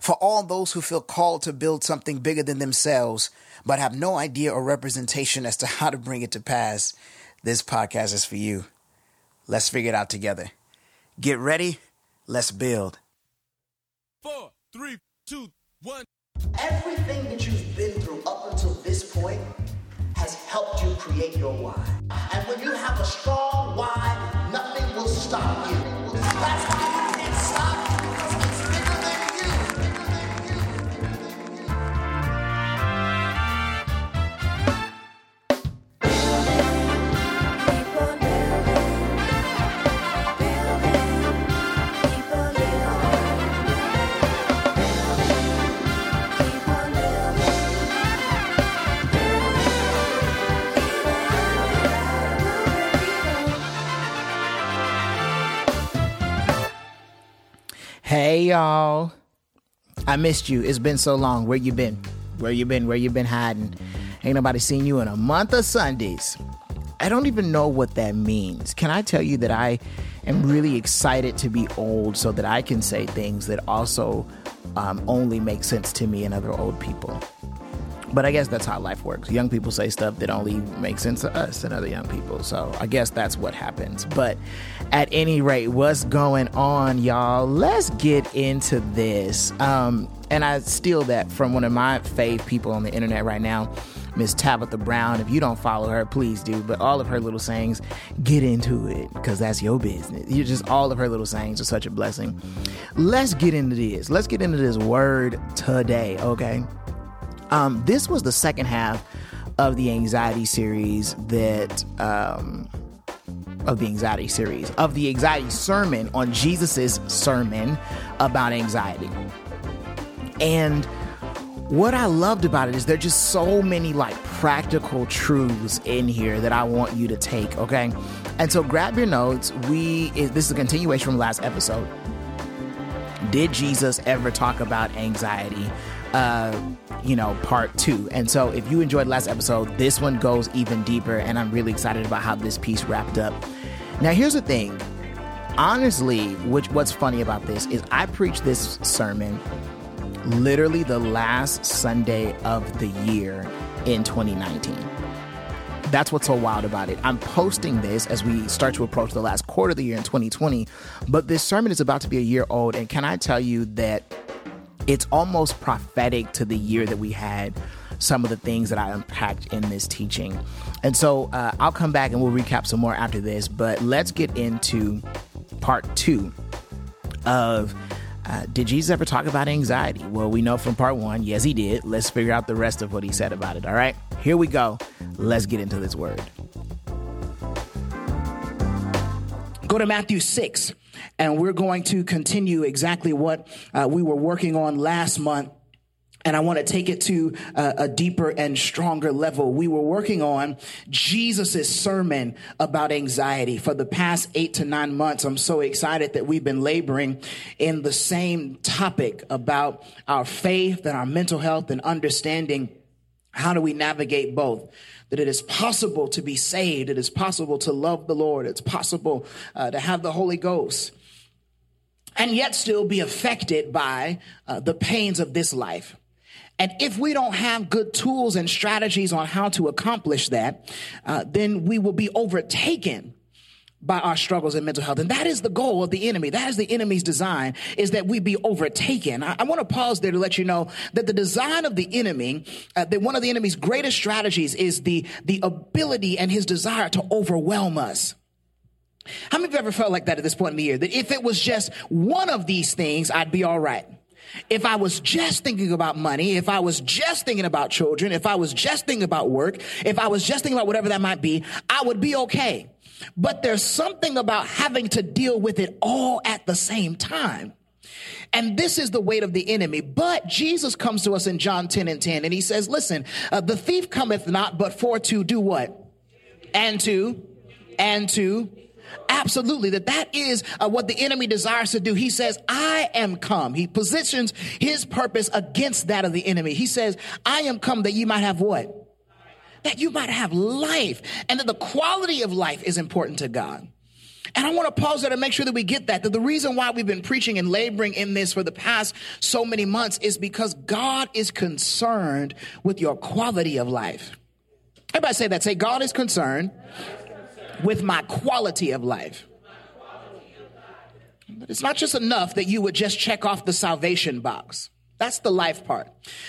For all those who feel called to build something bigger than themselves, but have no idea or representation as to how to bring it to pass, this podcast is for you. Let's figure it out together. Get ready. Let's build. Four, three, two, one. Everything that you've been through up until this point has helped you create your why. And when you have a strong why, nothing will stop you. That's why Hey y'all. I missed you. It's been so long. Where you been? Where you been? Where you been hiding? Ain't nobody seen you in a month of Sundays. I don't even know what that means. Can I tell you that I am really excited to be old so that I can say things that also um, only make sense to me and other old people? But I guess that's how life works. Young people say stuff that only makes sense to us and other young people. So I guess that's what happens. But at any rate, what's going on, y'all? Let's get into this. Um, and I steal that from one of my fave people on the internet right now, Miss Tabitha Brown. If you don't follow her, please do. But all of her little sayings, get into it because that's your business. You just all of her little sayings are such a blessing. Let's get into this. Let's get into this word today, okay? Um, this was the second half of the anxiety series that um, of the anxiety series of the anxiety sermon on Jesus's sermon about anxiety. And what I loved about it is there are just so many like practical truths in here that I want you to take, okay? And so grab your notes. We this is a continuation from last episode. Did Jesus ever talk about anxiety? Uh, you know, part two. And so if you enjoyed last episode, this one goes even deeper, and I'm really excited about how this piece wrapped up. Now, here's the thing. Honestly, which what's funny about this is I preached this sermon literally the last Sunday of the year in 2019. That's what's so wild about it. I'm posting this as we start to approach the last quarter of the year in 2020, but this sermon is about to be a year old. And can I tell you that it's almost prophetic to the year that we had some of the things that I unpacked in this teaching. And so uh, I'll come back and we'll recap some more after this, but let's get into part two of uh, Did Jesus ever talk about anxiety? Well, we know from part one, yes, he did. Let's figure out the rest of what he said about it. All right, here we go. Let's get into this word. Go to Matthew 6, and we're going to continue exactly what uh, we were working on last month. And I want to take it to a, a, deeper and stronger level. We were working on Jesus' sermon about anxiety for the past eight to nine months. I'm so excited that we've been laboring in the same topic about our faith and our mental health and understanding how do we navigate both? That it is possible to be saved. It is possible to love the Lord. It's possible uh, to have the Holy Ghost and yet still be affected by uh, the pains of this life. And if we don't have good tools and strategies on how to accomplish that, uh, then we will be overtaken by our struggles in mental health. And that is the goal of the enemy. That is the enemy's design is that we be overtaken. I, I want to pause there to let you know that the design of the enemy, uh, that one of the enemy's greatest strategies is the, the ability and his desire to overwhelm us. How many of you ever felt like that at this point in the year? That if it was just one of these things, I'd be all right. If I was just thinking about money, if I was just thinking about children, if I was just thinking about work, if I was just thinking about whatever that might be, I would be okay. But there's something about having to deal with it all at the same time. And this is the weight of the enemy. But Jesus comes to us in John 10 and 10, and he says, Listen, uh, the thief cometh not but for to do what? And to, and to, absolutely that that is uh, what the enemy desires to do he says i am come he positions his purpose against that of the enemy he says i am come that ye might have what that you might have life and that the quality of life is important to god And I want to pause there to make sure that we get that. That the reason why we've been preaching and laboring in this for the past so many months is because God is concerned with your quality of life. Everybody say that. Say, God is concerned with my quality of life. But it's not just enough that you would just check off the salvation box. That's the life part.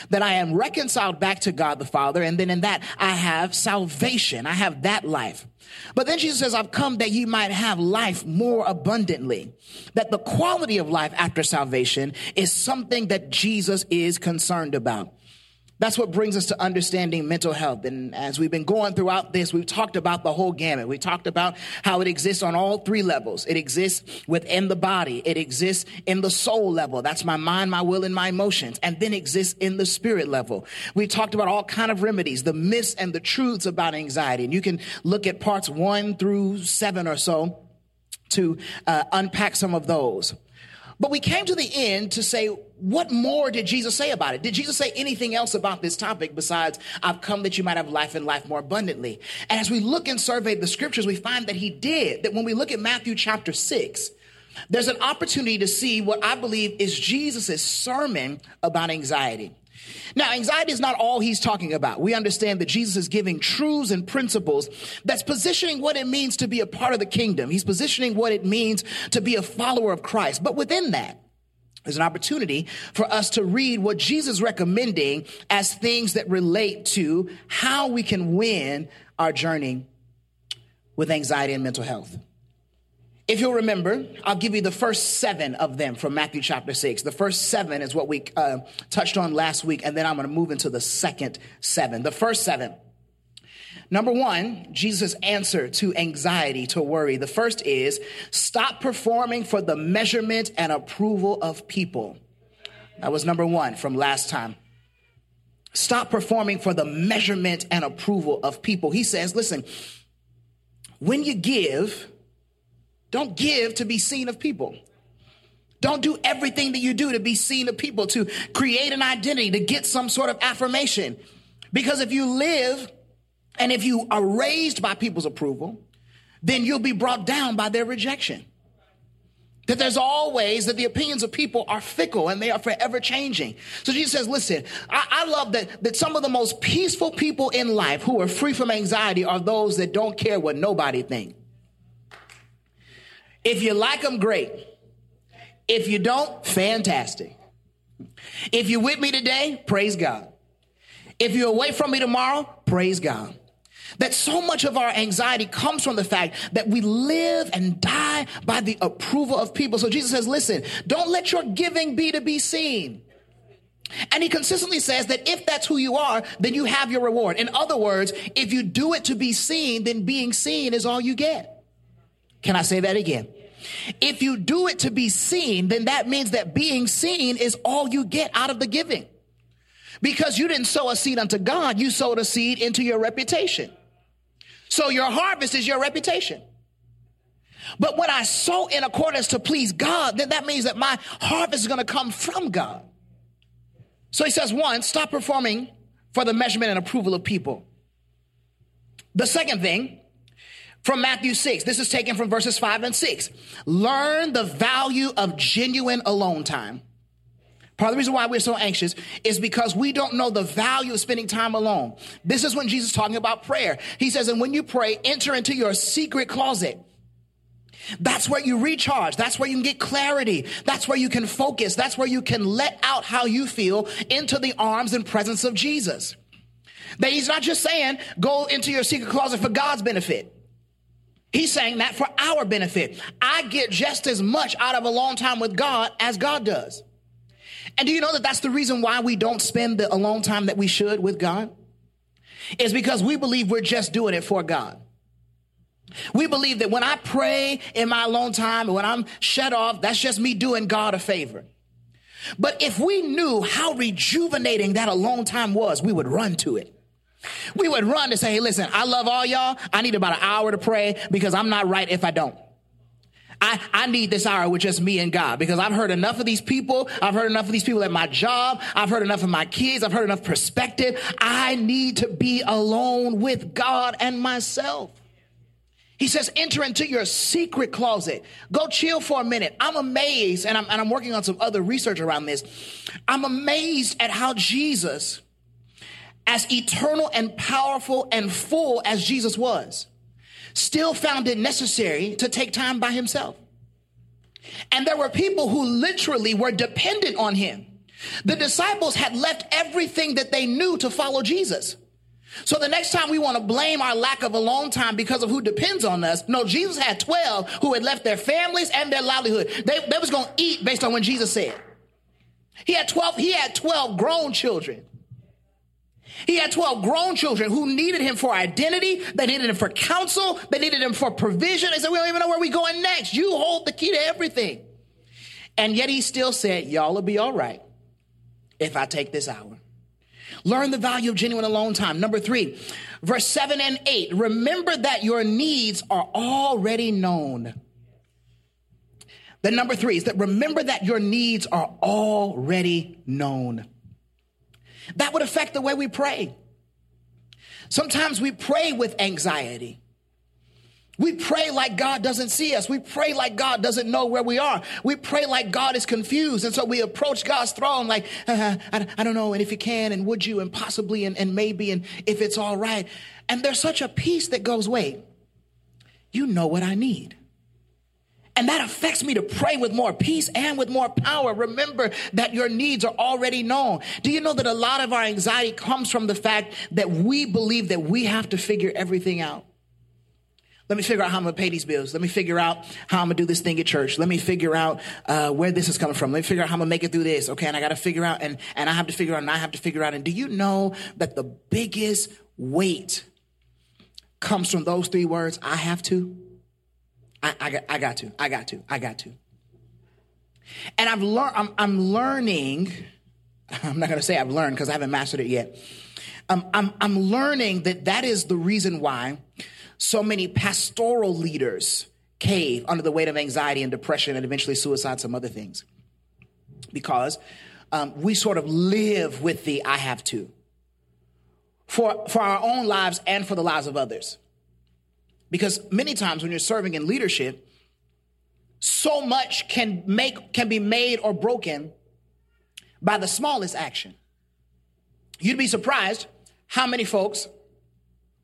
That I am reconciled back to God the Father, and then in that I have salvation. I have that life. But then Jesus says, I've come that you might have life more abundantly. That the quality of life after salvation is something that Jesus is concerned about. That's what brings us to understanding mental health. And as we've been going throughout this, we've talked about the whole gamut. We talked about how it exists on all three levels. It exists within the body. It exists in the soul level. That's my mind, my will, and my emotions. And then exists in the spirit level. We talked about all kind of remedies, the myths and the truths about anxiety. And you can look at parts one through seven or so to uh, unpack some of those. But we came to the end to say, what more did Jesus say about it? Did Jesus say anything else about this topic besides, I've come that you might have life and life more abundantly? And as we look and survey the scriptures, we find that he did. That when we look at Matthew chapter 6, there's an opportunity to see what I believe is Jesus' sermon about anxiety. Now, anxiety is not all he's talking about. We understand that Jesus is giving truths and principles that's positioning what it means to be a part of the kingdom. He's positioning what it means to be a follower of Christ. But within that, there's an opportunity for us to read what Jesus is recommending as things that relate to how we can win our journey with anxiety and mental health. If you'll remember, I'll give you the first seven of them from Matthew chapter six. The first seven is what we uh, touched on last week, and then I'm going to move into the second seven. The first seven. Number one, Jesus' answer to anxiety, to worry. The first is stop performing for the measurement and approval of people. That was number one from last time. Stop performing for the measurement and approval of people. He says, listen, when you give, don't give to be seen of people. Don't do everything that you do to be seen of people, to create an identity, to get some sort of affirmation. Because if you live and if you are raised by people's approval, then you'll be brought down by their rejection. That there's always that the opinions of people are fickle and they are forever changing. So Jesus says, listen, I, I, love that, that some of the most peaceful people in life who are free from anxiety are those that don't care what nobody thinks. If you like them, great. If you don't, fantastic. If you're with me today, praise God. If you're away from me tomorrow, praise God. That so much of our anxiety comes from the fact that we live and die by the approval of people. So Jesus says, listen, don't let your giving be to be seen. And he consistently says that if that's who you are, then you have your reward. In other words, if you do it to be seen, then being seen is all you get. Can I say that again? If you do it to be seen, then that means that being seen is all you get out of the giving. Because you didn't sow a seed unto God, you sowed a seed into your reputation. So your harvest is your reputation. But when I sow in accordance to please God, then that means that my harvest is going to come from God. So he says, one, stop performing for the measurement and approval of people. The second thing, from Matthew 6. This is taken from verses 5 and 6. Learn the value of genuine alone time. Part of the reason why we're so anxious is because we don't know the value of spending time alone. This is when Jesus is talking about prayer. He says, and when you pray, enter into your secret closet. That's where you recharge. That's where you can get clarity. That's where you can focus. That's where you can let out how you feel into the arms and presence of Jesus. That he's not just saying go into your secret closet for God's benefit. He's saying that for our benefit. I get just as much out of a long time with God as God does. And do you know that that's the reason why we don't spend the alone time that we should with God? Is because we believe we're just doing it for God. We believe that when I pray in my alone time, when I'm shut off, that's just me doing God a favor. But if we knew how rejuvenating that alone time was, we would run to it. We would run to say, hey, listen, I love all y'all. I need about an hour to pray because I'm not right if I don't. I, I need this hour with just me and God because I've heard enough of these people. I've heard enough of these people at my job. I've heard enough of my kids. I've heard enough perspective. I need to be alone with God and myself. He says, enter into your secret closet. Go chill for a minute. I'm amazed, and I'm, and I'm working on some other research around this. I'm amazed at how Jesus, as eternal and powerful and full as Jesus was, still found it necessary to take time by himself. And there were people who literally were dependent on him. The disciples had left everything that they knew to follow Jesus. So the next time we want to blame our lack of alone time because of who depends on us, no, Jesus had 12 who had left their families and their livelihood. They, they was going to eat based on what Jesus said. He had 12, he had 12 grown children. He had 12 grown children who needed him for identity. They needed him for counsel. They needed him for provision. They said, we don't even know where we're going next. You hold the key to everything. And yet he still said, y'all will be all right if I take this hour. Learn the value of genuine alone time. Number three, verse seven and eight. Remember that your needs are already known. The number three is that remember that your needs are already known. That would affect the way we pray. Sometimes we pray with anxiety. We pray like God doesn't see us. We pray like God doesn't know where we are. We pray like God is confused. And so we approach God's throne like, uh, I, I, don't know. And if you can, and would you, and possibly, and, and maybe, and if it's all right. And there's such a peace that goes, wait, you know what I need. And that affects me to pray with more peace and with more power. Remember that your needs are already known. Do you know that a lot of our anxiety comes from the fact that we believe that we have to figure everything out? Let me figure out how I'm to pay these bills. Let me figure out how I'm to do this thing at church. Let me figure out uh, where this is coming from. Let me figure out how I'm to make it through this. Okay, and I got to figure out, and, and I have to figure out, and I have to figure out. And do you know that the biggest weight comes from those three words, I have to? I, I, got, I got to, I got to, I got to. And I've learned, I'm, I'm learning, I'm not going to say I've learned because I haven't mastered it yet. Um, I'm, I'm learning that that is the reason why so many pastoral leaders cave under the weight of anxiety and depression and eventually suicide, some other things. Because um, we sort of live with the I have to for, for our own lives and for the lives of others. Because many times when you're serving in leadership, so much can make can be made or broken by the smallest action. You'd be surprised how many folks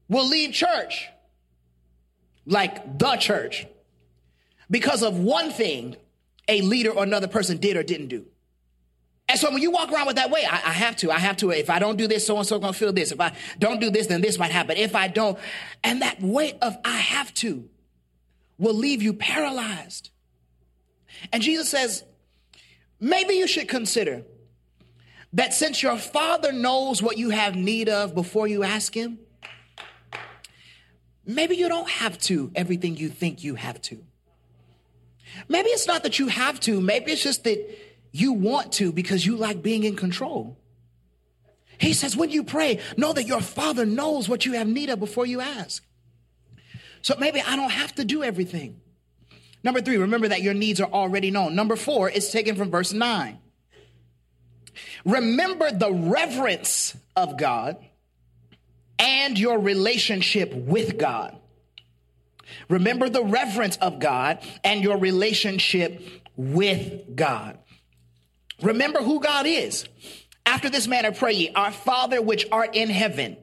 will leave church like the church because of one thing a leader or another person did or didn't do. And so when you walk around with that way, I, I have to, I have to. If I don't do this, so and so gonna feel this. If I don't do this, then this might happen. If I don't, and that weight of I have to will leave you paralyzed. And Jesus says, maybe you should consider that since your father knows what you have need of before you ask him, maybe you don't have to everything you think you have to. Maybe it's not that you have to, maybe it's just that you want to because you like being in control. He says, when you pray, know that your father knows what you have need of before you ask. So maybe I don't have to do everything. Number three, remember that your needs are already known. Number four is taken from verse nine. Remember the reverence of God and your relationship with God. Remember the reverence of God and your relationship with God. Remember who God is. After this manner pray ye, Our Father which art in heaven,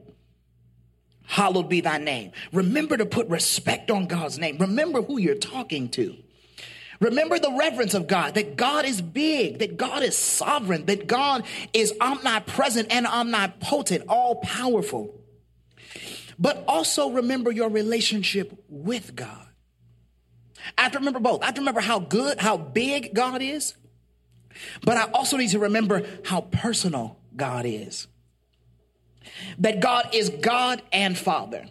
hallowed be thy name. Remember to put respect on God's name. Remember who you're talking to. Remember the reverence of God, that God is big, that God is sovereign, that God is omnipresent and omnipotent, all powerful. But also remember your relationship with God. I have to remember both. I have to remember how good, how big God is, but I also need to remember how personal God is. That God is God and Father.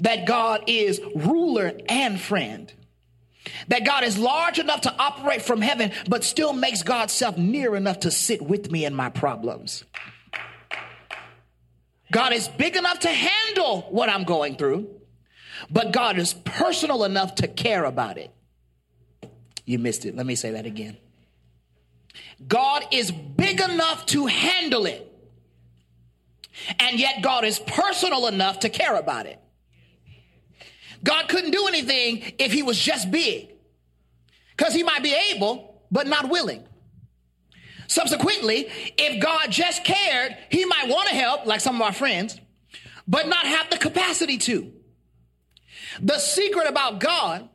That God is ruler and friend. That God is large enough to operate from heaven, but still makes God's self near enough to sit with me in my problems. God is big enough to handle what I'm going through, but God is personal enough to care about it. You missed it. Let me say that again. God is big enough to handle it. And yet God is personal enough to care about it. God couldn't do anything if he was just big. Because he might be able, but not willing. Subsequently, if God just cared, he might want to help, like some of our friends, but not have the capacity to. The secret about God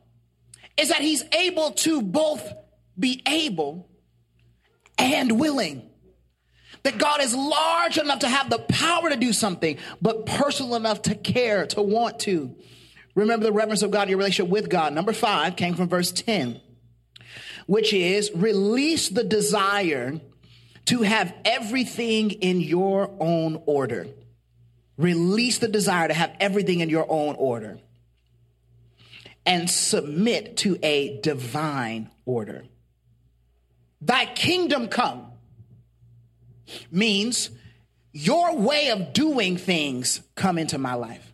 is that he's able to both be able and willing. That God is large enough to have the power to do something, but personal enough to care, to want to. Remember the reverence of God, in your relationship with God. Number five came from verse 10, which is release the desire to have everything in your own order. Release the desire to have everything in your own order and submit to a divine order. Thy kingdom come means your way of doing things come into my life.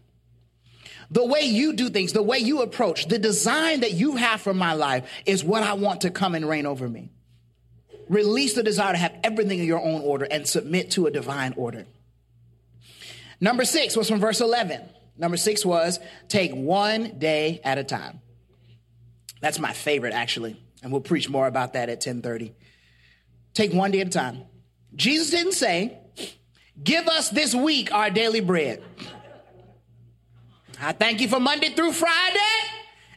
The way you do things, the way you approach, the design that you have for my life is what I want to come and reign over me. Release the desire to have everything in your own order and submit to a divine order. Number six was from verse 11. Number six was take one day at a time. That's my favorite, actually. And we'll preach more about that at 1030. Take one day at a time. Jesus didn't say, give us this week our daily bread. I thank you for Monday through Friday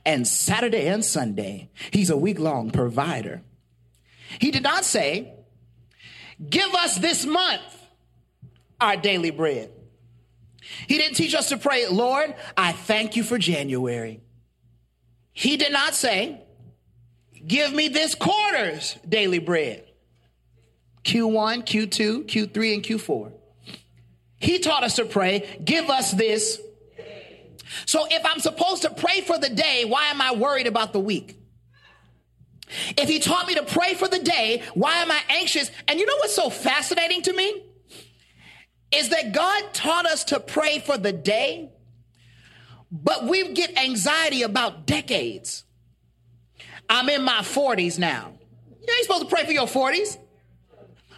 and Saturday and Sunday. He's a week long provider. He did not say, give us this month our daily bread. He didn't teach us to pray, Lord, I thank you for January. He did not say, give me this quarter's daily bread. Q1, Q2, Q3, and Q4. He taught us to pray, give us this. So if I'm supposed to pray for the day, why am I worried about the week? If he taught me to pray for the day, why am I anxious? And you know what's so fascinating to me? Is that God taught us to pray for the day, but we get anxiety about decades. I'm in my 40s now. You ain't supposed to pray for your 40s.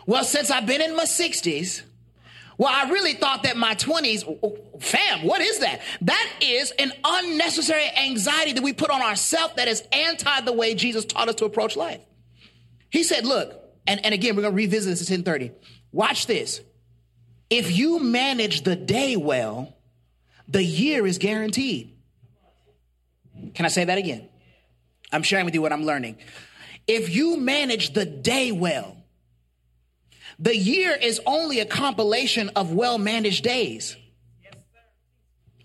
Well, since I've been in my 60s, well, I really thought that my 20s, fam, what is that? That is an unnecessary anxiety that we put on ourselves that is anti the way Jesus taught us to approach life. He said, look, and, and again, we're going to revisit this at 1030. Watch this. If you manage the day well, the year is guaranteed. Can I say that again? I'm sharing with you what I'm learning. If you manage the day well, the year is only a compilation of well managed days.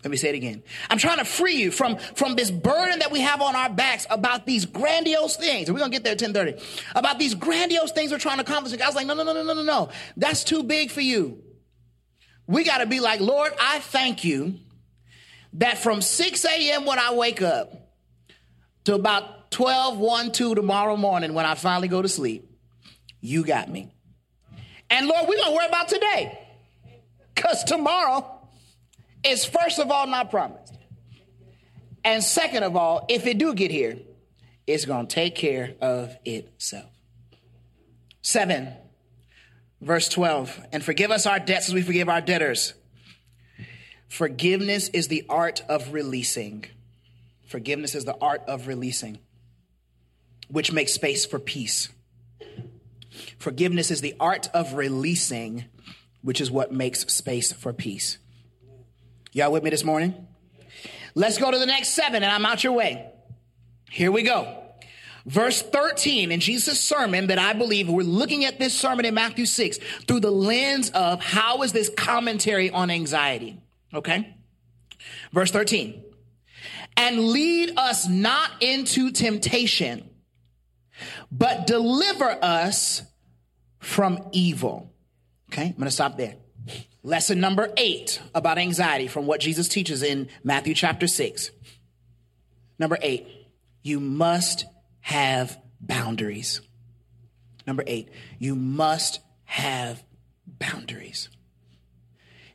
Let me say it again. I'm trying to free you from, from this burden that we have on our backs about these grandiose things. We're to get there at 1030. About these grandiose things we're trying to accomplish. Was like, no, no, no, no, no, no, no. That's too big for you. We got to be like, Lord, I thank you that from 6 a.m. when I wake up to about 12, 1, 2 tomorrow morning when I finally go to sleep, you got me. And Lord, we're going to worry about today. Because tomorrow is, first of all, not promised. And second of all, if it do get here, it's going to take care of itself. Seven, verse 12. And forgive us our debts as we forgive our debtors. Forgiveness is the art of releasing. Forgiveness is the art of releasing, which makes space for peace. Forgiveness is the art of releasing, which is what makes space for peace. Y'all with me this morning? Let's go to the next seven, and I'm out your way. Here we go. Verse 13 in Jesus' sermon that I believe we're looking at this sermon in Matthew 6 through the lens of how is this commentary on anxiety? Okay. Verse 13. And lead us not into temptation, but deliver us from evil. Okay, I'm going to stop there. Lesson number eight about anxiety from what Jesus teaches in Matthew chapter 6. Number eight, you must have boundaries. Number eight, you must have boundaries.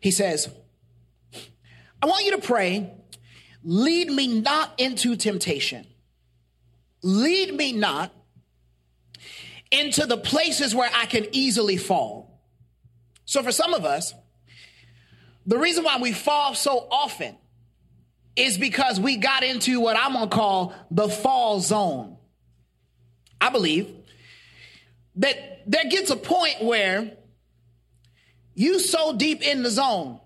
He says, I want you to pray, lead me not into temptation. Lead me not into the places where I can easily fall. So for some of us, the reason why we fall so often is because we got into what I'm gonna call the fall zone. I believe that there gets a point where you so deep in the zone,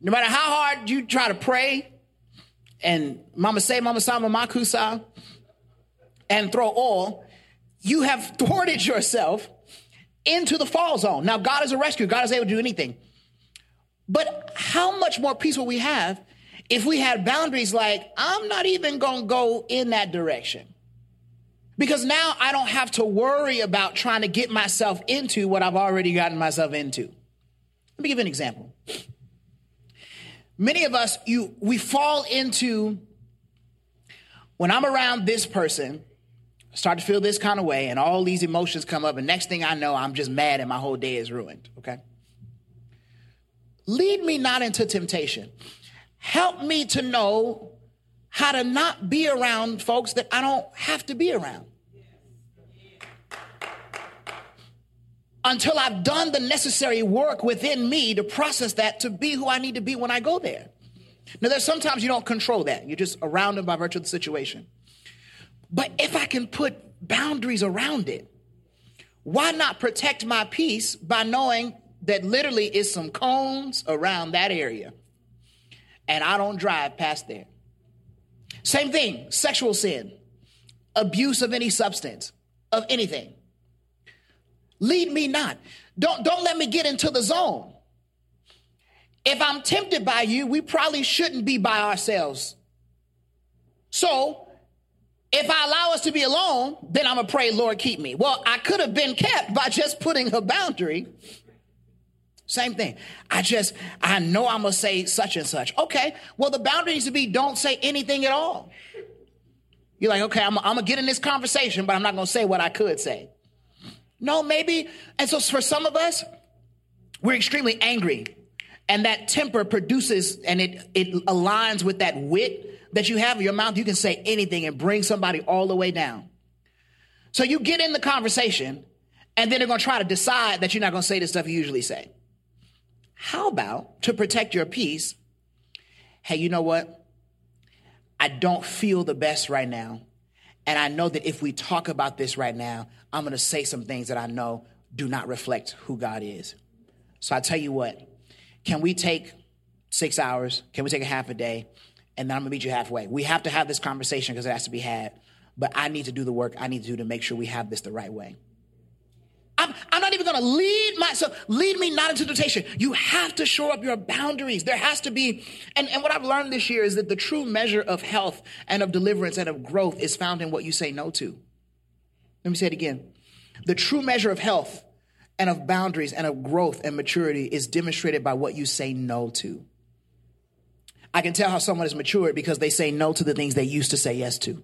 no matter how hard you try to pray and mama say, mama sama makusa, and throw all, you have thwarted yourself into the fall zone. Now, God is a rescue. God is able to do anything. But how much more peace will we have if we had boundaries like, I'm not even going to go in that direction? Because now I don't have to worry about trying to get myself into what I've already gotten myself into. Let me give you an example. Many of us, you, we fall into when I'm around this person, start to feel this kind of way, and all these emotions come up, and next thing I know, I'm just mad and my whole day is ruined. Okay? Lead me not into temptation. Help me to know how to not be around folks that I don't have to be around. Until I've done the necessary work within me to process that to be who I need to be when I go there. Now, there's sometimes you don't control that. You're just around it by virtue of the situation. But if I can put boundaries around it, why not protect my peace by knowing that literally is some cones around that area and I don't drive past there? Same thing, sexual sin, abuse of any substance, of anything. Lead me not. Don't, don't let me get into the zone. If I'm tempted by you, we probably shouldn't be by ourselves. So if I allow us to be alone, then I'm gonna pray, Lord, keep me. Well, I could have been kept by just putting a boundary. Same thing. I just, I know I'm gonna say such and such. Okay, well, the boundary needs to be don't say anything at all. You're like, okay, I'm, I'm gonna get in this conversation, but I'm not gonna say what I could say. No, maybe. And so for some of us, we're extremely angry. And that temper produces and it, it aligns with that wit that you have in your mouth, you can say anything and bring somebody all the way down. So you get in the conversation, and then they're going to try to decide that you're not going to say the stuff you usually say. How about to protect your peace? Hey, you know what? I don't feel the best right now. And I know that if we talk about this right now, I'm going to say some things that I know do not reflect who God is. So I tell you what, can we take six hours? Can we take a half a day? and then I'm gonna meet you halfway. We have to have this conversation because it has to be had. But I need to do the work I need to do to make sure we have this the right way. I'm, I'm not even gonna lead myself, lead me not into temptation. You have to show up your boundaries. There has to be, and, and what I've learned this year is that the true measure of health and of deliverance and of growth is found in what you say no to. Let me say it again. The true measure of health and of boundaries and of growth and maturity is demonstrated by what you say no to. I can tell how someone is matured because they say no to the things they used to say yes to.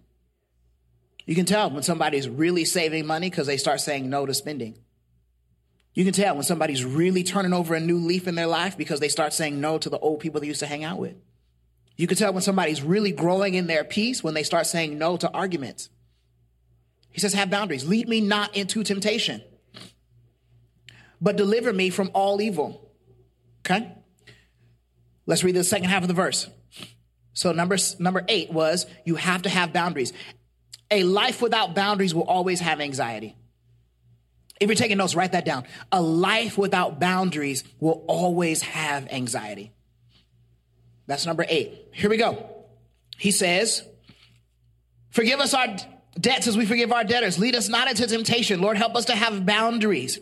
You can tell when somebody's really saving money because they start saying no to spending. You can tell when somebody's really turning over a new leaf in their life because they start saying no to the old people they used to hang out with. You can tell when somebody's really growing in their peace when they start saying no to arguments. He says, Have boundaries. Lead me not into temptation, but deliver me from all evil. Okay? Let's read the second half of the verse. So number number 8 was you have to have boundaries. A life without boundaries will always have anxiety. If you're taking notes, write that down. A life without boundaries will always have anxiety. That's number 8. Here we go. He says, "Forgive us our debts as we forgive our debtors. Lead us not into temptation. Lord, help us to have boundaries."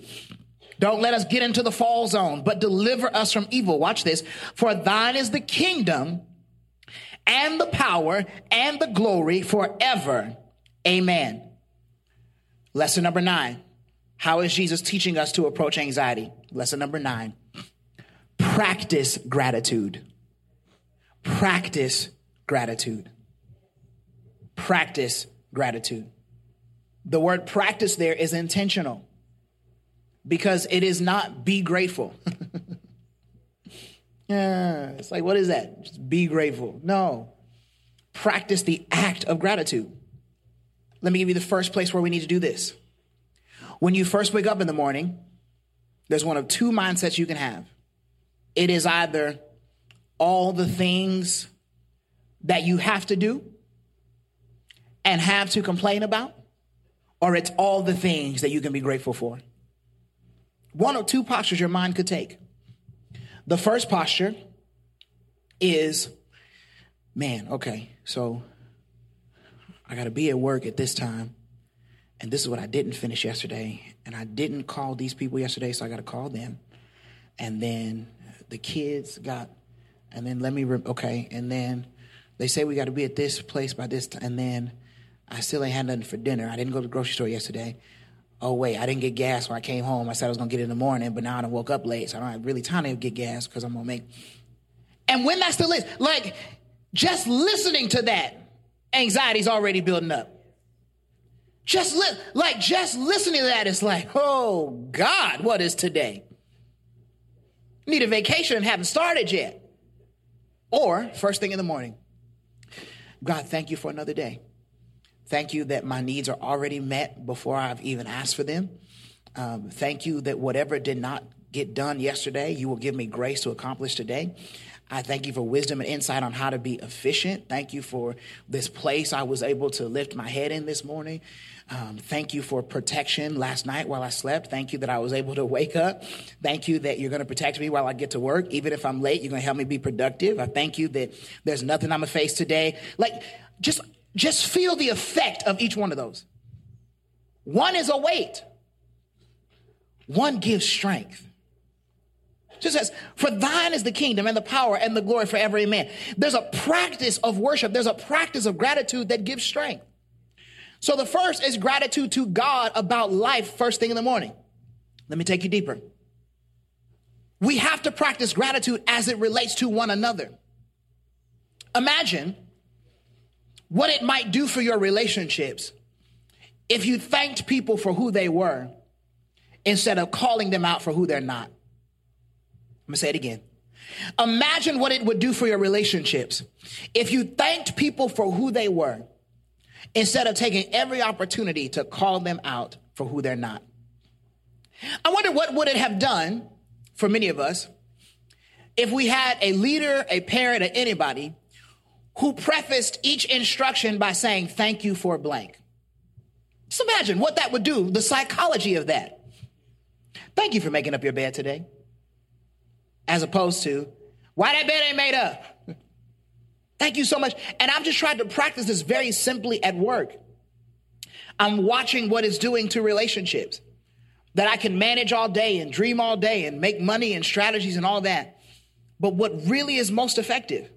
Don't let us get into the fall zone, but deliver us from evil. Watch this. For thine is the kingdom and the power and the glory forever. Amen. Lesson number nine. How is Jesus teaching us to approach anxiety? Lesson number nine. Practice gratitude. Practice gratitude. Practice gratitude. The word practice there is intentional because it is not be grateful. yeah, it's like, what is that? Just be grateful. No. Practice the act of gratitude. Let me give you the first place where we need to do this. When you first wake up in the morning, there's one of two mindsets you can have. It is either all the things that you have to do and have to complain about, or it's all the things that you can be grateful for. One or two postures your mind could take. The first posture is, man, okay, so I got to be at work at this time, and this is what I didn't finish yesterday, and I didn't call these people yesterday, so I got to call them. And then the kids got, and then let me, re- okay, and then they say we got to be at this place by this time, and then I still ain't had nothing for dinner. I didn't go to the grocery store yesterday. Oh wait, I didn't get gas when I came home. I said I was gonna get it in the morning, but now I woke up late, so I don't have really time to get gas because I'm gonna make. And when that still is, like just listening to that, anxiety's already building up. Just li- like just listening to that is like, oh God, what is today? Need a vacation and haven't started yet. Or first thing in the morning, God, thank you for another day. Thank you that my needs are already met before I've even asked for them. Um, thank you that whatever did not get done yesterday, you will give me grace to accomplish today. I thank you for wisdom and insight on how to be efficient. Thank you for this place I was able to lift my head in this morning. Um, thank you for protection last night while I slept. Thank you that I was able to wake up. Thank you that you're going to protect me while I get to work. Even if I'm late, you're going to help me be productive. I thank you that there's nothing I'm going to face today. Like, just just feel the effect of each one of those. One is a weight, one gives strength. Just says, For thine is the kingdom and the power and the glory for every man. There's a practice of worship, there's a practice of gratitude that gives strength. So the first is gratitude to God about life first thing in the morning. Let me take you deeper. We have to practice gratitude as it relates to one another. Imagine what it might do for your relationships if you thanked people for who they were instead of calling them out for who they're not. I'm gonna say it again. Imagine what it would do for your relationships if you thanked people for who they were instead of taking every opportunity to call them out for who they're not. I wonder what would it have done for many of us if we had a leader, a parent, or anybody who prefaced each instruction by saying, Thank you for blank. Just imagine what that would do, the psychology of that. Thank you for making up your bed today. As opposed to, Why that bed ain't made up? Thank you so much. And I'm just trying to practice this very simply at work. I'm watching what it's doing to relationships that I can manage all day and dream all day and make money and strategies and all that. But what really is most effective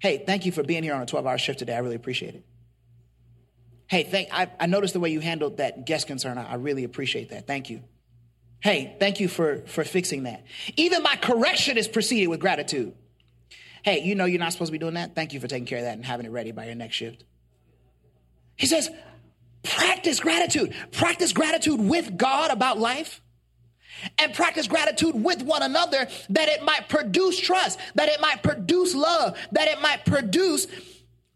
Hey, thank you for being here on a 12 hour shift today. I really appreciate it. Hey, thank, I, I noticed the way you handled that guest concern. I, I really appreciate that. Thank you. Hey, thank you for, for fixing that. Even my correction is preceded with gratitude. Hey, you know you're not supposed to be doing that. Thank you for taking care of that and having it ready by your next shift. He says, practice gratitude. Practice gratitude with God about life and practice gratitude with one another that it might produce trust, that it might produce love, that it might produce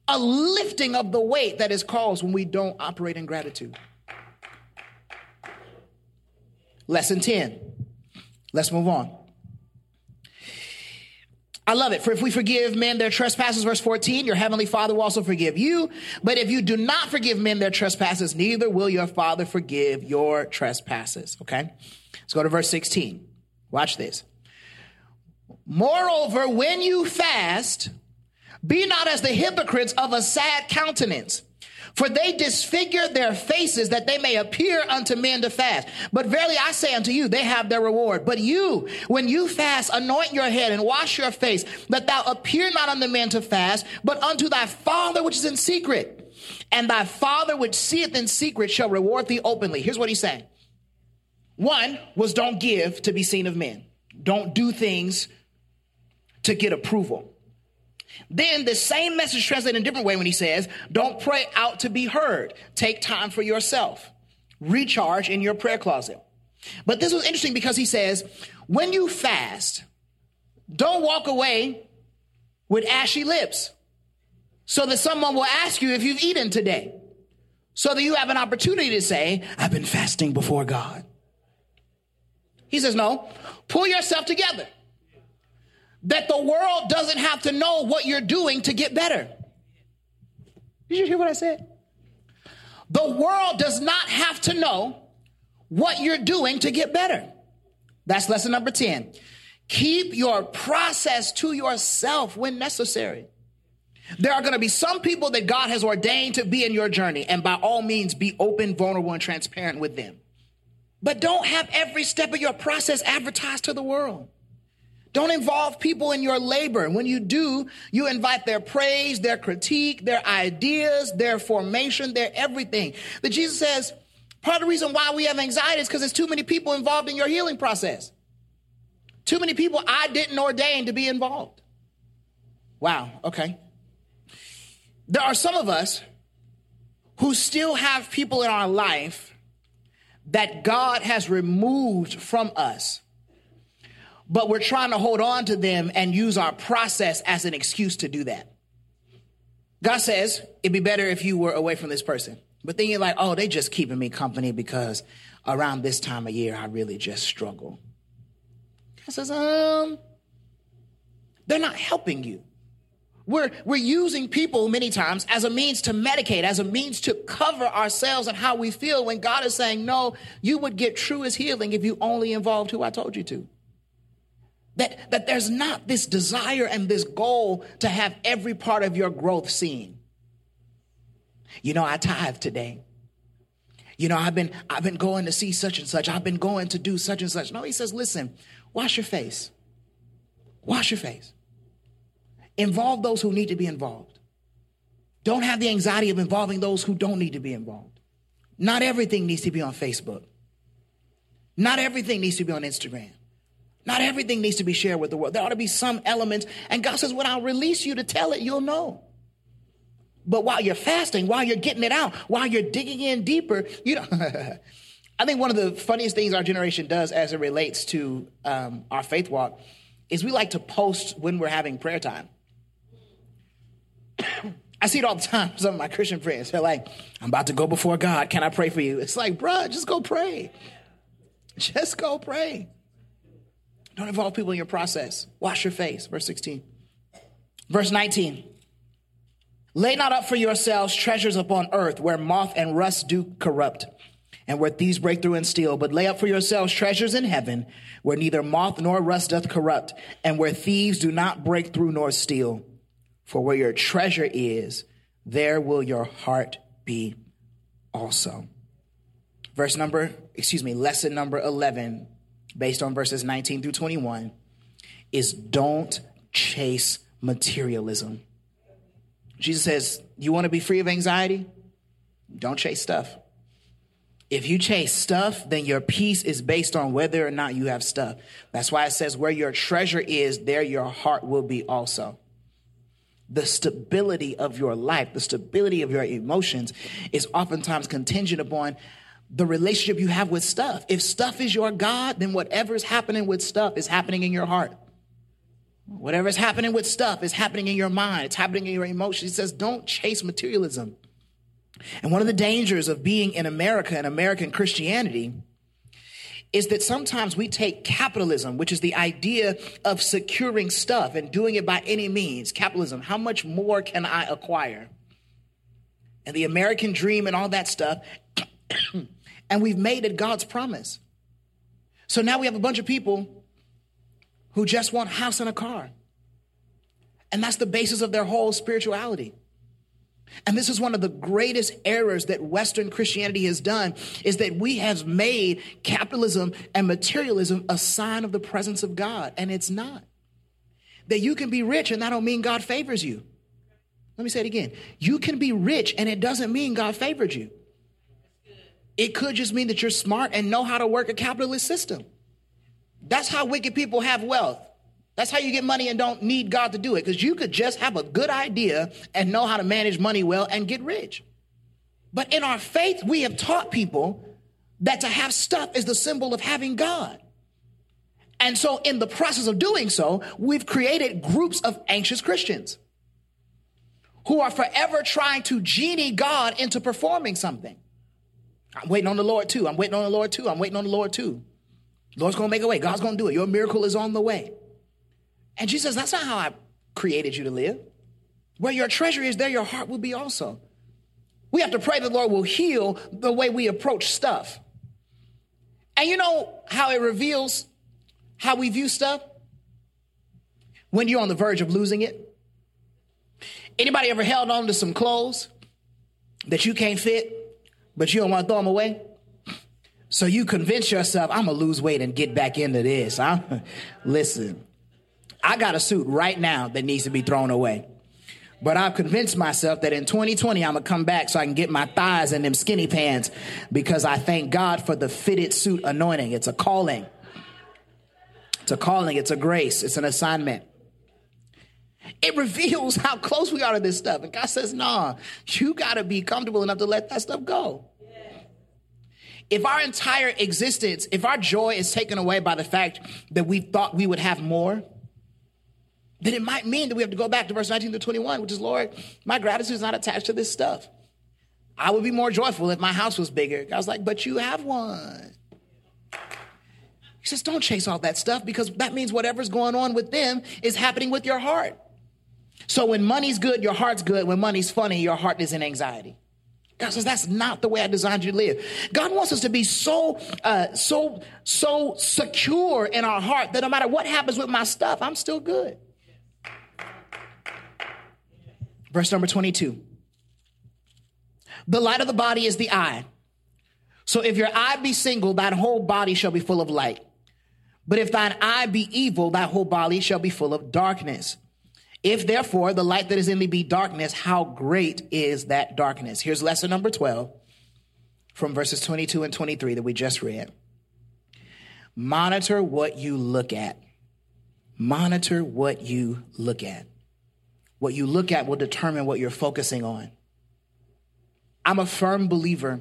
a lifting of the weight that is caused when we don't operate in gratitude. Lesson 10. Let's move on. I love it. For if we forgive men their trespasses, verse 14, your heavenly father will also forgive you. But if you do not forgive men their trespasses, neither will your father forgive your trespasses. Okay? Let's go to verse 16. Watch this. Moreover, when you fast, be not as the hypocrites of a sad countenance. For they disfigure their faces that they may appear unto men to fast. But verily I say unto you, they have their reward. But you, when you fast, anoint your head and wash your face, that thou appear not unto men to fast, but unto thy Father which is in secret. And thy Father which seeth in secret shall reward thee openly. Here's what he's saying. One was don't give to be seen of men. Don't do things to get approval. Then the same message translated in a different way when he says, don't pray out to be heard. Take time for yourself. Recharge in your prayer closet. But this was interesting because he says, when you fast, don't walk away with ashy lips so that someone will ask you if you've eaten today. So that you have an opportunity to say, I've been fasting before God. He says, no, pull yourself together. That the world doesn't have to know what you're doing to get better. Did you hear what I said? The world does not have to know what you're doing to get better. That's lesson number 10. Keep your process to yourself when necessary. There are going to be some people that God has ordained to be in your journey, and by all means, be open, vulnerable, and transparent with them. But don't have every step of your process advertised to the world. Don't involve people in your labor. When you do, you invite their praise, their critique, their ideas, their formation, their everything. But Jesus says, part of the reason why we have anxiety is because there's too many people involved in your healing process. Too many people I didn't ordain to be involved. Wow, okay. There are some of us who still have people in our life that God has removed from us but we're trying to hold on to them and use our process as an excuse to do that. God says it'd be better if you were away from this person. But then you're like, oh, they just keeping me company because around this time of year, I really just struggle. God says, um, they're not helping you. We're, we're using people many times as a means to medicate, as a means to cover ourselves and how we feel when God is saying, no, you would get truest healing if you only involved who I told you to. That, that there's not this desire and this goal to have every part of your growth seen. You know, I tithe today. You know, I've been I've been going to see such and such. I've been going to do such and such. No, he says, listen, wash your face. Wash your face. Involve those who need to be involved. Don't have the anxiety of involving those who don't need to be involved. Not everything needs to be on Facebook. Not everything needs to be on Instagram. Not everything needs to be shared with the world. There ought to be some elements. And God says, when I'll release you to tell it, you'll know. But while you're fasting, while you're getting it out, while you're digging in deeper, you know, I think one of the funniest things our generation does as it relates to um, our faith walk is we like to post when we're having prayer time. I see it all the time. Some of my Christian friends, they're like, I'm about to go before God. Can I pray for you? It's like, bruh, just go pray. Just go pray. Don't involve people in your process. Wash your face. Verse 16. Verse 19. Lay not up for yourselves treasures upon earth where moth and rust do corrupt and where thieves break through and steal, but lay up for yourselves treasures in heaven where neither moth nor rust doth corrupt and where thieves do not break through nor steal. For where your treasure is, there will your heart be also. Verse number, excuse me, lesson number 11 based on verses 19 through 21 is don't chase materialism. Jesus says, You want to be free of anxiety? Don't chase stuff. If you chase stuff, then your peace is based on whether or not you have stuff. That's why it says, Where your treasure is, there your heart will be also. The stability of your life, the stability of your emotions is oftentimes contingent upon the relationship you have with stuff. If stuff is your God, then whatever is happening with stuff is happening in your heart. Whatever is happening with stuff is happening in your mind, it's happening in your emotions. He says, don't chase materialism. And one of the dangers of being in America and American Christianity is that sometimes we take capitalism, which is the idea of securing stuff and doing it by any means. Capitalism, how much more can I acquire? And the American dream and all that stuff. And we've made it God's promise. So now we have a bunch of people who just want house and a car. And that's the basis of their whole spirituality. And this is one of the greatest errors that Western Christianity has done is that we have made capitalism and materialism a sign of the presence of God. And it's not. That you can be rich and that don't mean God favors you. Let me say it again. You can be rich and it doesn't mean God favored you. It could just mean that you're smart and know how to work a capitalist system. That's how wicked people have wealth. That's how you get money and don't need God to do it because you could just have a good idea and know how to manage money well and get rich. But in our faith, we have taught people that to have stuff is the symbol of having God. And so, in the process of doing so, we've created groups of anxious Christians who are forever trying to genie God into performing something. I'm waiting on the Lord too. I'm waiting on the Lord too. I'm waiting on the Lord too. Lord's going to make a way. God's going to do it. Your miracle is on the way. And Jesus That's not how I created you to live. Where your treasure is, there your heart will be also. We have to pray the Lord will heal the way we approach stuff. And you know how it reveals how we view stuff? When you're on the verge of losing it. Anybody ever held on to some clothes that you can't fit, but you don't want to throw them away? So you convince yourself, I'm gonna lose weight and get back into this. Listen, I got a suit right now that needs to be thrown away. But I've convinced myself that in 2020, I'm gonna come back so I can get my thighs in them skinny pants because I thank God for the fitted suit anointing. It's a calling. It's a calling, it's a grace, it's an assignment. It reveals how close we are to this stuff. And God says, nah, you gotta be comfortable enough to let that stuff go if our entire existence, if our joy is taken away by the fact that we thought we would have more, then it might mean that we have to go back to verse 19 to 21, which is, Lord, my gratitude is not attached to this stuff. I would be more joyful if my house was bigger. I was like, but you have one. He says, don't chase all that stuff because that means whatever's going on with them is happening with your heart. So when money's good, your heart's good. When money's funny, your heart is in anxiety. God says that's not the way I designed you to live. God wants us to be so, uh, so, so secure in our heart that no matter what happens with my stuff, I'm still good. Verse number 22. The light of the body is the eye. So if your eye be single, that whole body shall be full of light. But if thine eye be evil, that whole body shall be full of darkness. If therefore the light that is in thee be darkness, how great is that darkness? Here's lesson number 12 from verses 22 and 23 that we just read. Monitor what you look at. Monitor what you look at. What you look at will determine what you're focusing on. I'm a firm believer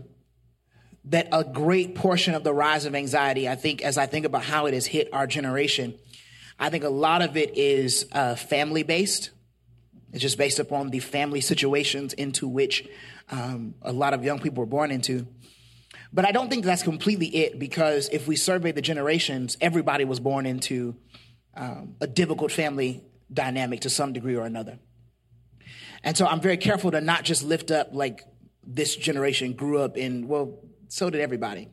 that a great portion of the rise of anxiety, I think, as I think about how it has hit our generation, I think a lot of it is uh, family based. It's just based upon the family situations into which um, a lot of young people were born into. But I don't think that's completely it because if we survey the generations, everybody was born into um, a difficult family dynamic to some degree or another. And so I'm very careful to not just lift up like this generation grew up in, well, so did everybody.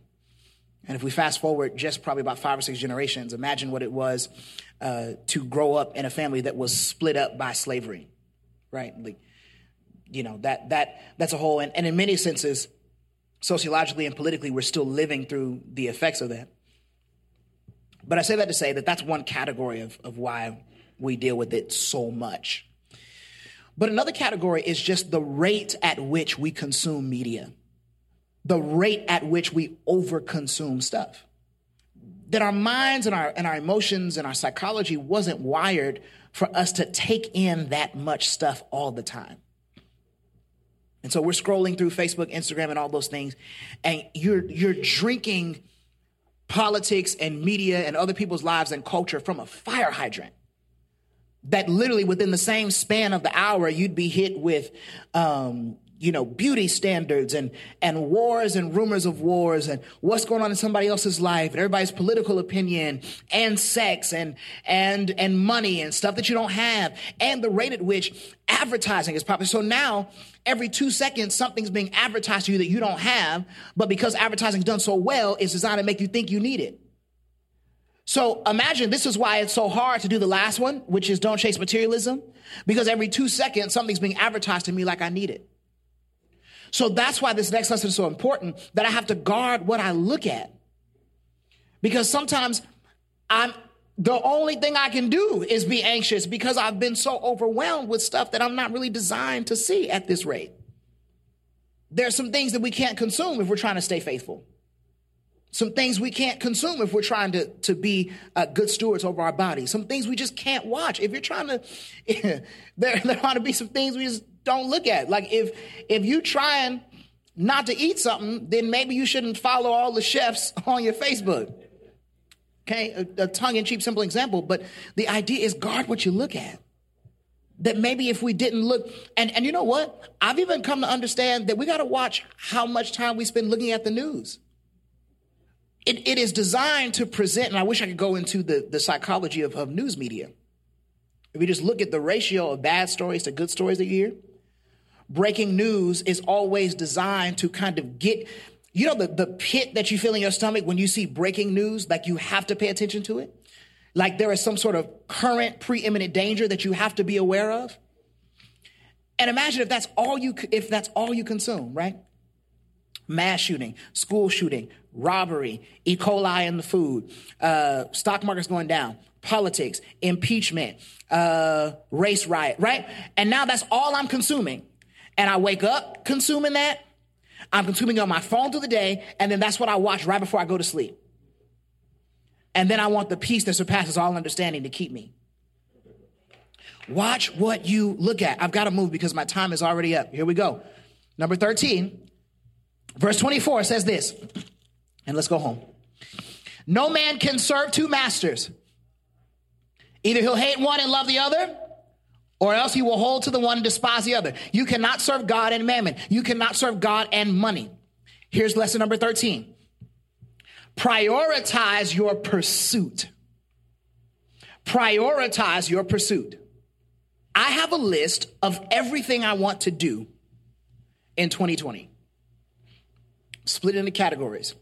And if we fast forward just probably about five or six generations, imagine what it was uh, to grow up in a family that was split up by slavery, right? Like, you know that that that's a whole, and, and in many senses, sociologically and politically, we're still living through the effects of that. But I say that to say that that's one category of, of why we deal with it so much. But another category is just the rate at which we consume media, the rate at which we overconsume stuff that our minds and our, and our emotions and our psychology wasn't wired for us to take in that much stuff all the time. And so we're scrolling through Facebook, Instagram, and all those things, and you're you're drinking politics and media and other people's lives and culture from a fire hydrant. That literally within the same span of the hour, you'd be hit with um, you know, beauty standards and, and wars and rumors of wars and what's going on in somebody else's life and everybody's political opinion and sex and, and, and money and stuff that you don't have and the rate at which advertising is popular. So now every two seconds, something's being advertised to you that you don't have, but because advertising's done so well, it's designed to make you think you need it. So imagine this is why it's so hard to do the last one, which is don't chase materialism, because every two seconds, something's being advertised to me like I need it. So that's why this next lesson is so important that I have to guard what I look at. Because sometimes I'm the only thing I can do is be anxious because I've been so overwhelmed with stuff that I'm not really designed to see at this rate. There's some things that we can't consume if we're trying to stay faithful. Some things we can't consume if we're trying to, to be uh, good stewards over our bodies. Some things we just can't watch. If you're trying to, there, there ought to be some things we just don't look at. Like if if you trying not to eat something, then maybe you shouldn't follow all the chefs on your Facebook. Okay, a, a tongue-in-cheek simple example, but the idea is guard what you look at. That maybe if we didn't look, and, and you know what? I've even come to understand that we got to watch how much time we spend looking at the news. It, it is designed to present, and I wish I could go into the, the psychology of, of news media. If we just look at the ratio of bad stories to good stories that you hear, breaking news is always designed to kind of get, you know, the, the pit that you feel in your stomach when you see breaking news, like you have to pay attention to it. Like there is some sort of current preeminent danger that you have to be aware of. And imagine if that's all you, if that's all you consume, right? Mass shooting, school shooting, robbery, E. coli in the food, uh, stock markets going down, politics, impeachment, uh, race riot, right? And now that's all I'm consuming. And I wake up consuming that. I'm consuming on my phone through the day, and then that's what I watch right before I go to sleep. And then I want the peace that surpasses all understanding to keep me. Watch what you look at. I've got to move because my time is already up. Here we go. Number 13, verse 24 says this, and let's go home. No man can serve two masters. Either he'll hate one and love the other, or else he will hold to the one and despise the other. You cannot serve God and mammon. You cannot serve God and money. Here's lesson number 13 prioritize your pursuit. Prioritize your pursuit. I have a list of everything I want to do in 2020, split into categories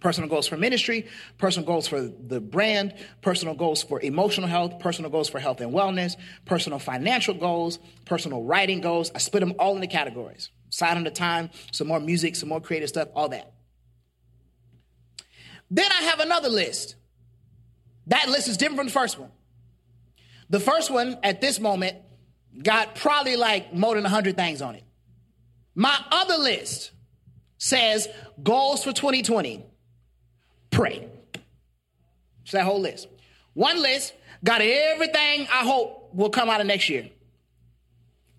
personal goals for ministry, personal goals for the brand, personal goals for emotional health, personal goals for health and wellness, personal financial goals, personal writing goals. I split them all into categories. Side on the time, some more music, some more creative stuff, all that. Then I have another list. That list is different from the first one. The first one at this moment got probably like more than 100 things on it. My other list says goals for 2020 pray. It's that whole list. One list got everything I hope will come out of next year.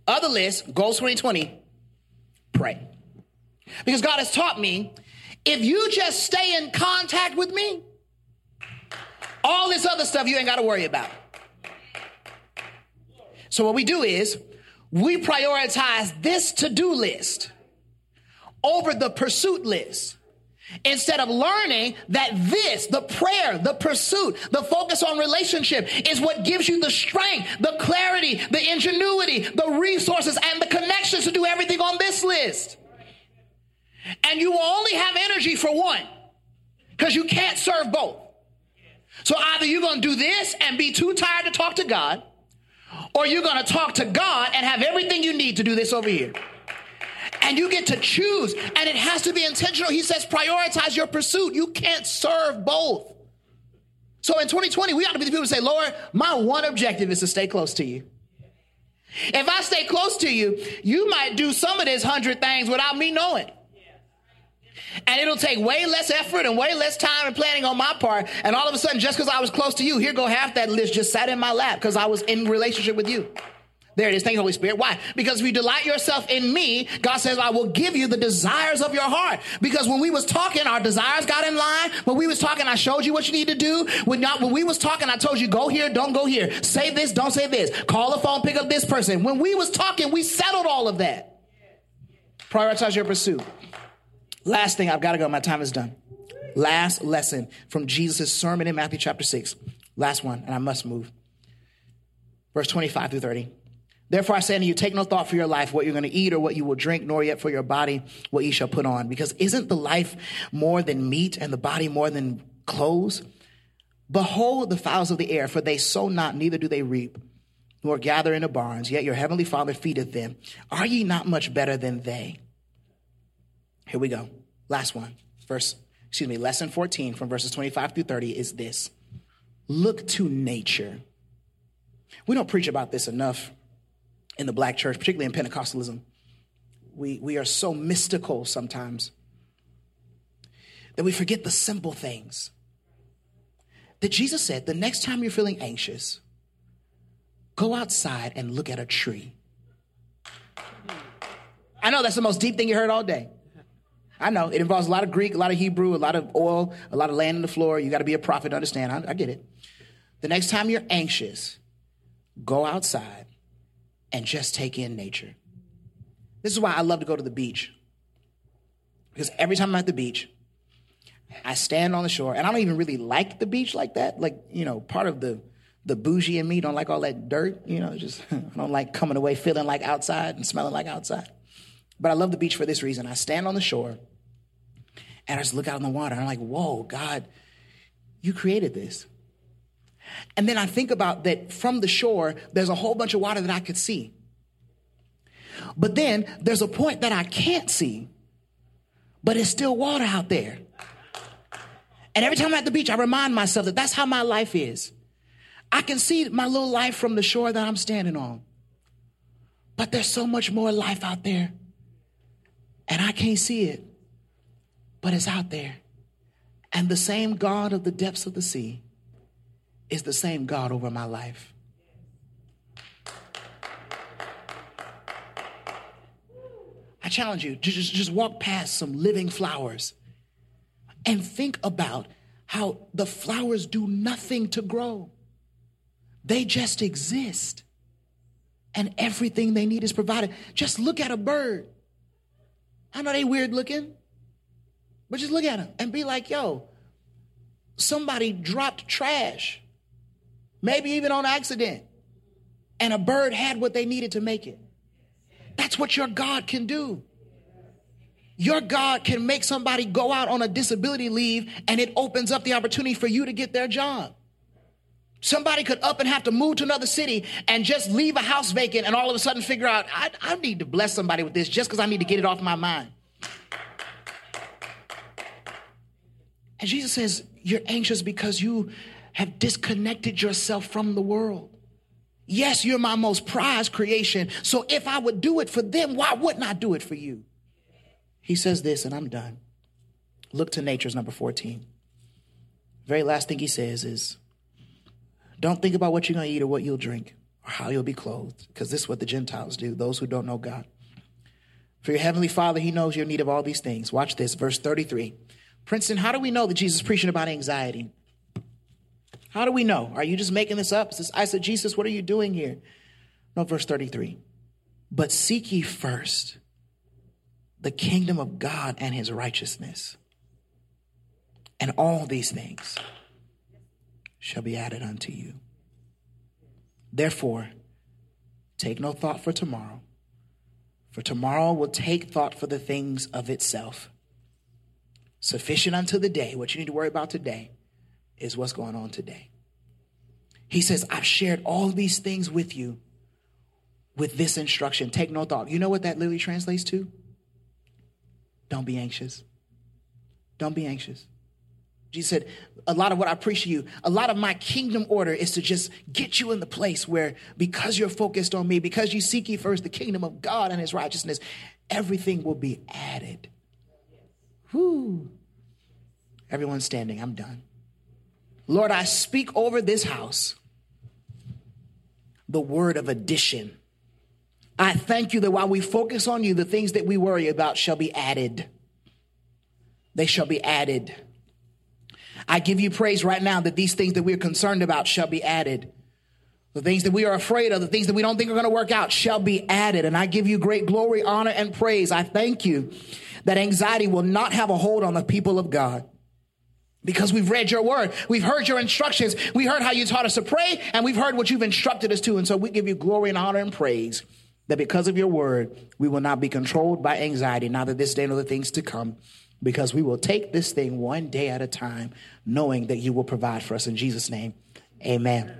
Other list, goals 2020, pray. Because God has taught me if you just stay in contact with me, all this other stuff you ain't got to worry about. So, what we do is we prioritize this to do list over the pursuit list. Instead of learning that this, the prayer, the pursuit, the focus on relationship is what gives you the strength, the clarity, the ingenuity, the resources, and the connections to do everything on this list. And you will only have energy for one because you can't serve both. So either you're going to do this and be too tired to talk to God, or you're going to talk to God and have everything you need to do this over here and you get to choose, and it has to be intentional. He says, prioritize your pursuit. You can't serve both. So in 2020, we ought to be the people who say, Lord, my one objective is to stay close to you. If I stay close to you, you might do some of these hundred things without me knowing. And it'll take way less effort and way less time and planning on my part. And all of a sudden, just because I was close to you, here go half that list just sat in my lap because I was in relationship with you. There it is. Thank you, Holy Spirit. Why? Because if you delight yourself in me, God says, I will give you the desires of your heart. Because when we was talking, our desires got in line. When we was talking, I showed you what you need to do. When, when we was talking, I told you, go here, don't go here. Say this, don't say this. Call the phone, pick up this person. When we was talking, we settled all of that. Prioritize your pursuit. Last thing, I've got to go. My time is done. Last lesson from Jesus' sermon in Matthew chapter 6. Last one, and I must move. Verse 25 through 30. Therefore, I say unto you, take no thought for your life, what you're going to eat or what you will drink, nor yet for your body, what ye shall put on. Because isn't the life more than meat and the body more than clothes? Behold the fowls of the air, for they sow not, neither do they reap, nor gather into barns, yet your heavenly Father feedeth them. Are ye not much better than they? Here we go. Last one. Verse, excuse me, lesson 14 from verses 25 through 30 is this. Look to nature. We don't preach about this enough in the black church, particularly in Pentecostalism. We, we are so mystical sometimes that we forget the simple things. That Jesus said, the next time you're feeling anxious, go outside and look at a tree. I know that's the most deep thing you heard all day. I know it involves a lot of Greek, a lot of Hebrew, a lot of oil, a lot of land on the floor. You got to be a prophet to understand. I, I get it. The next time you're anxious, go outside and just take in nature. This is why I love to go to the beach. Because every time I'm at the beach, I stand on the shore, and I don't even really like the beach like that. Like, you know, part of the the bougie in me don't like all that dirt. You know, just I don't like coming away feeling like outside and smelling like outside. But I love the beach for this reason. I stand on the shore and I just look out in the water and I'm like, whoa, God, you created this. And then I think about that from the shore, there's a whole bunch of water that I could see. But then there's a point that I can't see, but it's still water out there. And every time I'm at the beach, I remind myself that that's how my life is. I can see my little life from the shore that I'm standing on. But there's so much more life out there. And I can't see it, but it's out there. And the same God of the depths of the sea is the same God over my life. I challenge you to just, just walk past some living flowers and think about how the flowers do nothing to grow. They just exist. And everything they need is provided. Just look at a bird. I know they weird looking, but just look at them and be like, yo, somebody dropped trash, maybe even on accident, and a bird had what they needed to make it. That's what your God can do. Your God can make somebody go out on a disability leave and it opens up the opportunity for you to get their job. Somebody could up and have to move to another city and just leave a house vacant and all of a sudden figure out, I, I need to bless somebody with this just because I need to get it off my mind. And Jesus says, You're anxious because you have disconnected yourself from the world. Yes, you're my most prized creation. So if I would do it for them, why wouldn't I do it for you? He says this, and I'm done. Look to nature's number 14. Very last thing he says is, don't think about what you're going to eat or what you'll drink or how you'll be clothed, because this is what the Gentiles do, those who don't know God. For your heavenly Father, He knows your need of all these things. Watch this, verse 33. Princeton, how do we know that Jesus is preaching about anxiety? How do we know? Are you just making this up? I said, Jesus, what are you doing here? No, verse 33. But seek ye first the kingdom of God and his righteousness, and all these things shall be added unto you. Therefore, take no thought for tomorrow, for tomorrow will take thought for the things of itself. Sufficient unto the day, what you need to worry about today is what's going on today. He says, I've shared all these things with you with this instruction. Take no thought. You know what that literally translates to? Don't be anxious. Don't be anxious. Jesus said, a lot of what I preach to you, a lot of my kingdom order is to just get you in the place where because you're focused on me, because you seek ye first the kingdom of God and his righteousness, everything will be added. Whoo. Everyone's standing, I'm done. Lord, I speak over this house the word of addition. I thank you that while we focus on you, the things that we worry about shall be added. They shall be added. I give you praise right now that these things that we're concerned about shall be added. The things that we are afraid of, the things that we don't think are going to work out shall be added. And I give you great glory, honor, and praise. I thank you that anxiety will not have a hold on the people of God. Because we've read your word. We've heard your instructions. We heard how you taught us to pray, and we've heard what you've instructed us to. And so we give you glory and honor and praise that because of your word, we will not be controlled by anxiety, neither this day nor the things to come because we will take this thing one day at a time, knowing that you will provide for us. In Jesus' name, amen.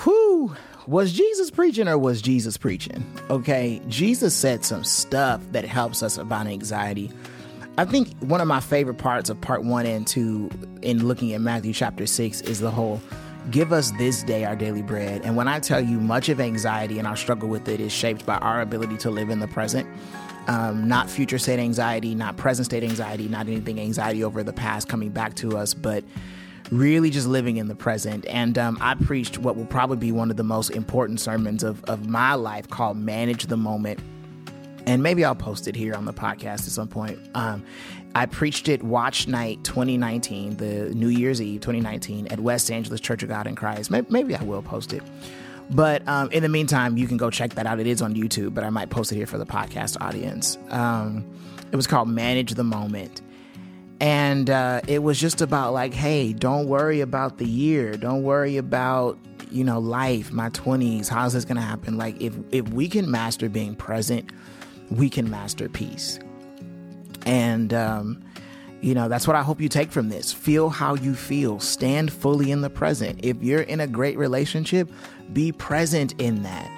Who was Jesus preaching or was Jesus preaching? Okay, Jesus said some stuff that helps us about anxiety. I think one of my favorite parts of part one and two in looking at Matthew chapter six is the whole give us this day our daily bread. And when I tell you much of anxiety and our struggle with it is shaped by our ability to live in the present, um, not future state anxiety, not present state anxiety, not anything anxiety over the past coming back to us, but really just living in the present. And um, I preached what will probably be one of the most important sermons of, of my life called Manage the Moment. And maybe I'll post it here on the podcast at some point. Um, I preached it Watch Night 2019, the New Year's Eve 2019 at West Angeles Church of God in Christ. Maybe, I will post it. But um, in the meantime, you can go check that out. It is on YouTube, but I might post it here for the podcast audience. Um, it was called Manage the Moment. And uh, it was just about like, hey, don't worry about the year. Don't worry about you know life, my twenties. How's this gonna happen? Like, if if we can master being present, we can master peace. And um, you know, that's what I hope you take from this. Feel how you feel. Stand fully in the present. If you're in a great relationship, be present in that.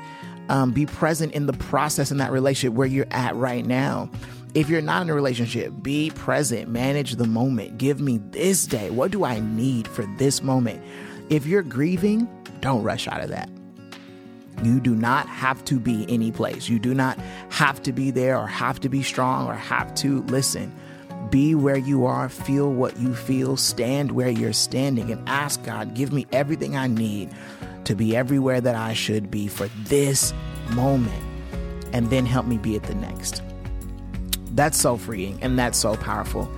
Um, be present in the process in that relationship where you're at right now. If you're not in a relationship, be present, manage the moment. Give me this day. What do I need for this moment? If you're grieving, don't rush out of that. You do not have to be any place. You do not have to be there or have to be strong or have to listen. Be where you are, feel what you feel, stand where you're standing, and ask God, give me everything I need to be everywhere that I should be for this moment, and then help me be at the next. That's so freeing and that's so powerful.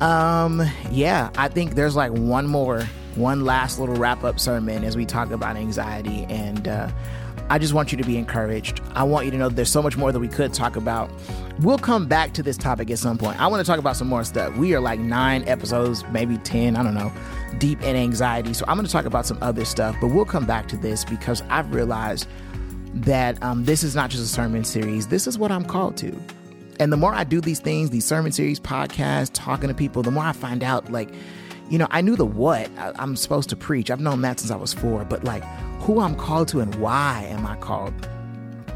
Um, yeah, I think there's like one more, one last little wrap up sermon as we talk about anxiety and uh, I just want you to be encouraged. I want you to know there's so much more that we could talk about. We'll come back to this topic at some point. I want to talk about some more stuff. We are like nine episodes, maybe 10, I don't know, deep in anxiety. So I'm going to talk about some other stuff, but we'll come back to this because I've realized that um, this is not just a sermon series, this is what I'm called to. And the more I do these things, these sermon series, podcasts, talking to people, the more I find out, like, you know, I knew the what I, I'm supposed to preach. I've known that since I was four, but like, who I'm called to and why am I called.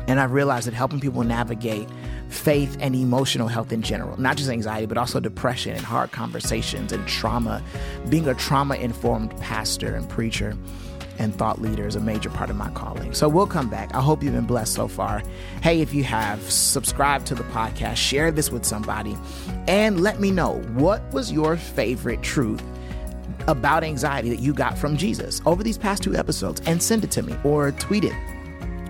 And I've realized that helping people navigate faith and emotional health in general, not just anxiety, but also depression and hard conversations and trauma, being a trauma informed pastor and preacher and thought leader is a major part of my calling. So we'll come back. I hope you've been blessed so far. Hey, if you have, subscribe to the podcast, share this with somebody, and let me know what was your favorite truth about anxiety that you got from Jesus over these past two episodes and send it to me or tweet it.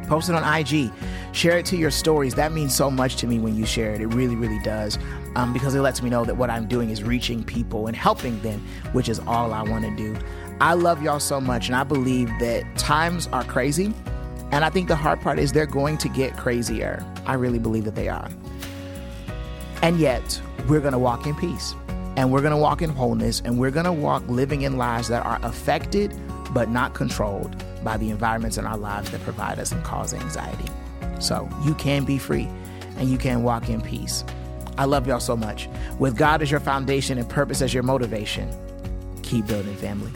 Post it on IG, share it to your stories. That means so much to me when you share it. It really, really does. Um, because it lets me know that what I'm doing is reaching people and helping them, which is all I want to do. I love y'all so much, and I believe that times are crazy. And I think the hard part is they're going to get crazier. I really believe that they are. And yet, we're going to walk in peace and we're going to walk in wholeness and we're going to walk living in lives that are affected but not controlled by the environments in our lives that provide us and cause anxiety. So you can be free and you can walk in peace. I love y'all so much. With God as your foundation and purpose as your motivation, keep building family.